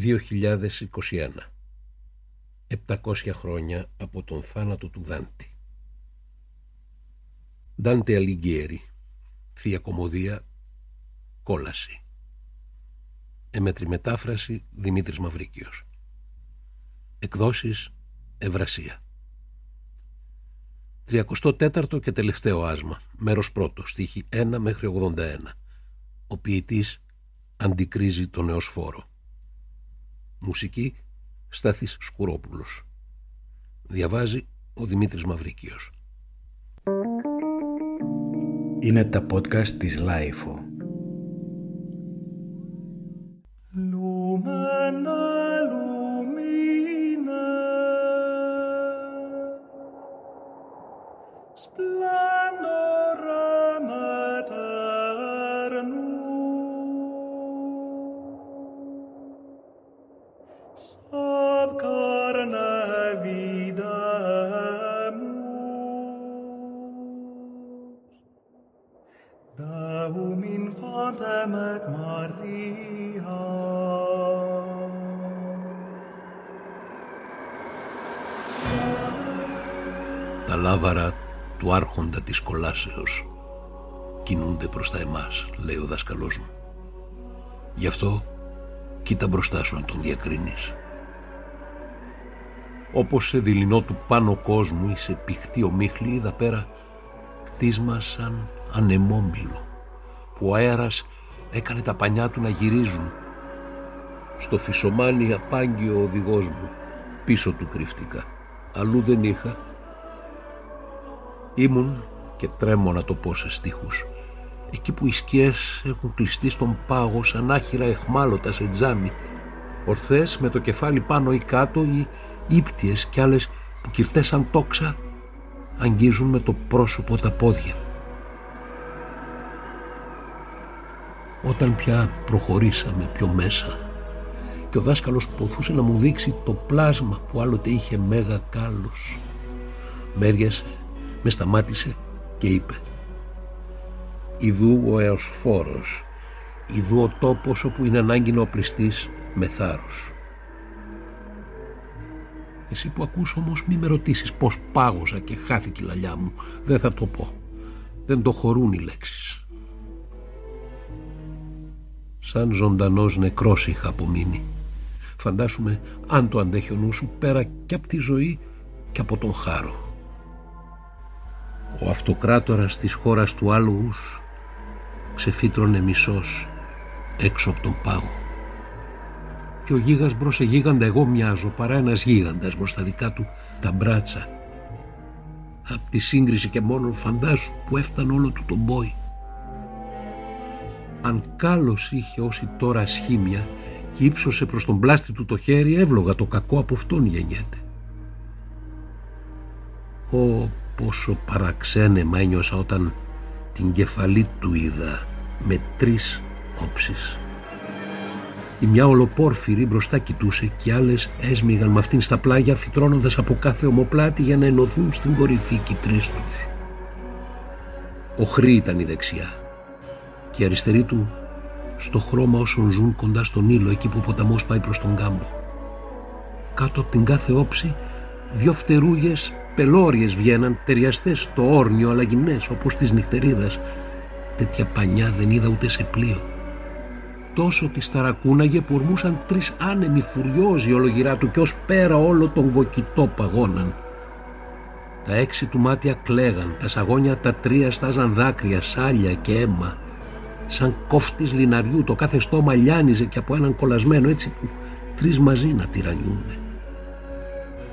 2021 700 χρόνια από τον θάνατο του Δάντη. Ντάντε Αλιγκέρι Θεία Κομμωδία Κόλαση. Εμέτρη μετάφραση Δημήτρης Μαυρίκιος. Εκδόσεις Ευρασία. 34ο και τελευταίο άσμα Μέρος πρώτο Στίχη 1 μέχρι 81 Ο ποιητής αντικρίζει τον Εωσφόρο Μουσική Στάθης Σκουρόπουλος Διαβάζει ο Δημήτρης Μαυρίκιος Είναι τα podcast της LiFO. Τα λάβαρα του άρχοντα της κολάσεως κινούνται προς τα εμάς, λέει ο δάσκαλός μου. Γι' αυτό κοίτα μπροστά σου αν τον διακρίνεις. Όπως σε δειλινό του πάνω κόσμου ή σε πηχτή ομίχλη είδα πέρα κτίσμα σαν ανεμόμυλο που ο αέρας έκανε τα πανιά του να γυρίζουν. Στο φυσομάνι απάγγειο ο οδηγός μου πίσω του κρύφτηκα. Αλλού δεν είχα. Ήμουν και τρέμω να το πω σε στίχους. Εκεί που οι σκιές έχουν κλειστεί στον πάγο σαν άχυρα εχμάλωτα σε τζάμι. Ορθές με το κεφάλι πάνω ή κάτω ή ύπτιες κι άλλες που κυρτές σαν τόξα αγγίζουν με το πρόσωπο τα πόδια. Όταν πια προχωρήσαμε πιο μέσα και ο δάσκαλος ποθούσε να μου δείξει το πλάσμα που άλλοτε είχε μέγα κάλος. Μέριασε, με σταμάτησε και είπε «Ιδού ο εωσφόρος, ιδού ο τόπος όπου είναι ανάγκη να οπλιστείς με θάρρος». Εσύ που ακούς όμως μη με ρωτήσεις πως πάγωσα και χάθηκε η λαλιά μου. Δεν θα το πω. Δεν το χωρούν οι λέξεις σαν ζωντανός νεκρός είχα απομείνει. Φαντάσουμε αν το αντέχει ο νου σου πέρα και από τη ζωή και από τον χάρο. Ο αυτοκράτορας της χώρας του άλογους ξεφύτρωνε μισός έξω από τον πάγο. Και ο γίγας μπρος σε γίγαντα εγώ μοιάζω παρά ένας γίγαντας μπρος στα δικά του τα μπράτσα. Απ' τη σύγκριση και μόνο φαντάσου που έφτανε όλο του τον μπόι αν κάλος είχε όση τώρα σχήμια και ύψωσε προς τον πλάστη του το χέρι εύλογα το κακό από αυτόν γεννιέται. Ω πόσο παραξένεμα ένιωσα όταν την κεφαλή του είδα με τρεις όψεις. Η μια ολοπόρφυρη μπροστά κοιτούσε και άλλες έσμιγαν με αυτήν στα πλάγια φυτρώνοντας από κάθε ομοπλάτη για να ενωθούν στην κορυφή και τρεις τους. Οχρή ήταν η δεξιά και η αριστερή του στο χρώμα όσων ζουν κοντά στον ήλο εκεί που ο ποταμός πάει προς τον κάμπο. Κάτω από την κάθε όψη δυο φτερούγες πελώριες βγαίναν ταιριαστές στο όρνιο αλλά γυμνές όπως της νυχτερίδας. Τέτοια πανιά δεν είδα ούτε σε πλοίο. Τόσο τη ταρακούναγε που ορμούσαν τρεις άνεμοι φουριόζοι ολογυρά του και ως πέρα όλο τον κοκκιτό παγώναν. Τα έξι του μάτια κλαίγαν, τα σαγόνια τα τρία στάζαν δάκρυα, σάλια και αίμα σαν κόφτης λιναριού το κάθε στόμα λιάνιζε και από έναν κολλασμένο έτσι που τρεις μαζί να τυραννιούνται.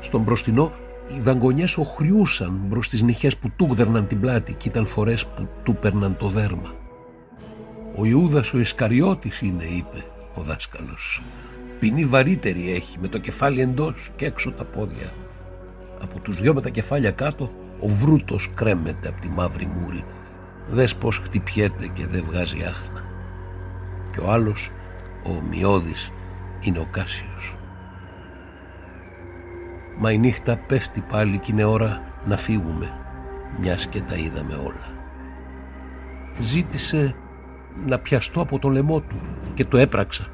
Στον μπροστινό οι δαγκονιές οχριούσαν μπρος τις νυχές που τούγδερναν την πλάτη και ήταν φορές που του περναν το δέρμα. «Ο Ιούδας ο Ισκαριώτης είναι» είπε ο δάσκαλος. «Ποινή βαρύτερη έχει με το κεφάλι εντός και έξω τα πόδια. Από τους δυο με τα κεφάλια κάτω ο βρούτος κρέμεται από τη μαύρη μούρη Δες πως χτυπιέται και δεν βγάζει άχνα. Και ο άλλος, ο ομοιώδης, είναι ο Κάσιος. Μα η νύχτα πέφτει πάλι και είναι ώρα να φύγουμε, μιας και τα είδαμε όλα. Ζήτησε να πιαστώ από το λαιμό του και το έπραξα.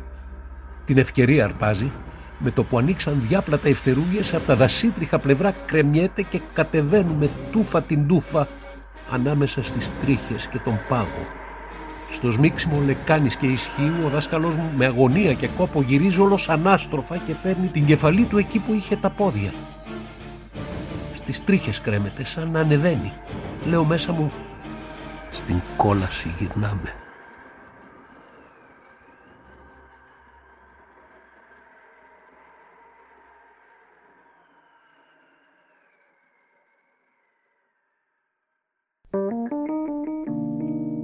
Την ευκαιρία αρπάζει με το που ανοίξαν διάπλατα ευθερούγες από τα δασίτριχα πλευρά κρεμιέται και κατεβαίνουμε τούφα την τούφα ανάμεσα στις τρίχες και τον πάγο. Στο σμίξιμο λεκάνης και ισχύου ο δάσκαλός μου με αγωνία και κόπο γυρίζει όλος ανάστροφα και φέρνει την κεφαλή του εκεί που είχε τα πόδια. Στις τρίχες κρέμεται σαν να ανεβαίνει. Λέω μέσα μου στην κόλαση γυρνάμε.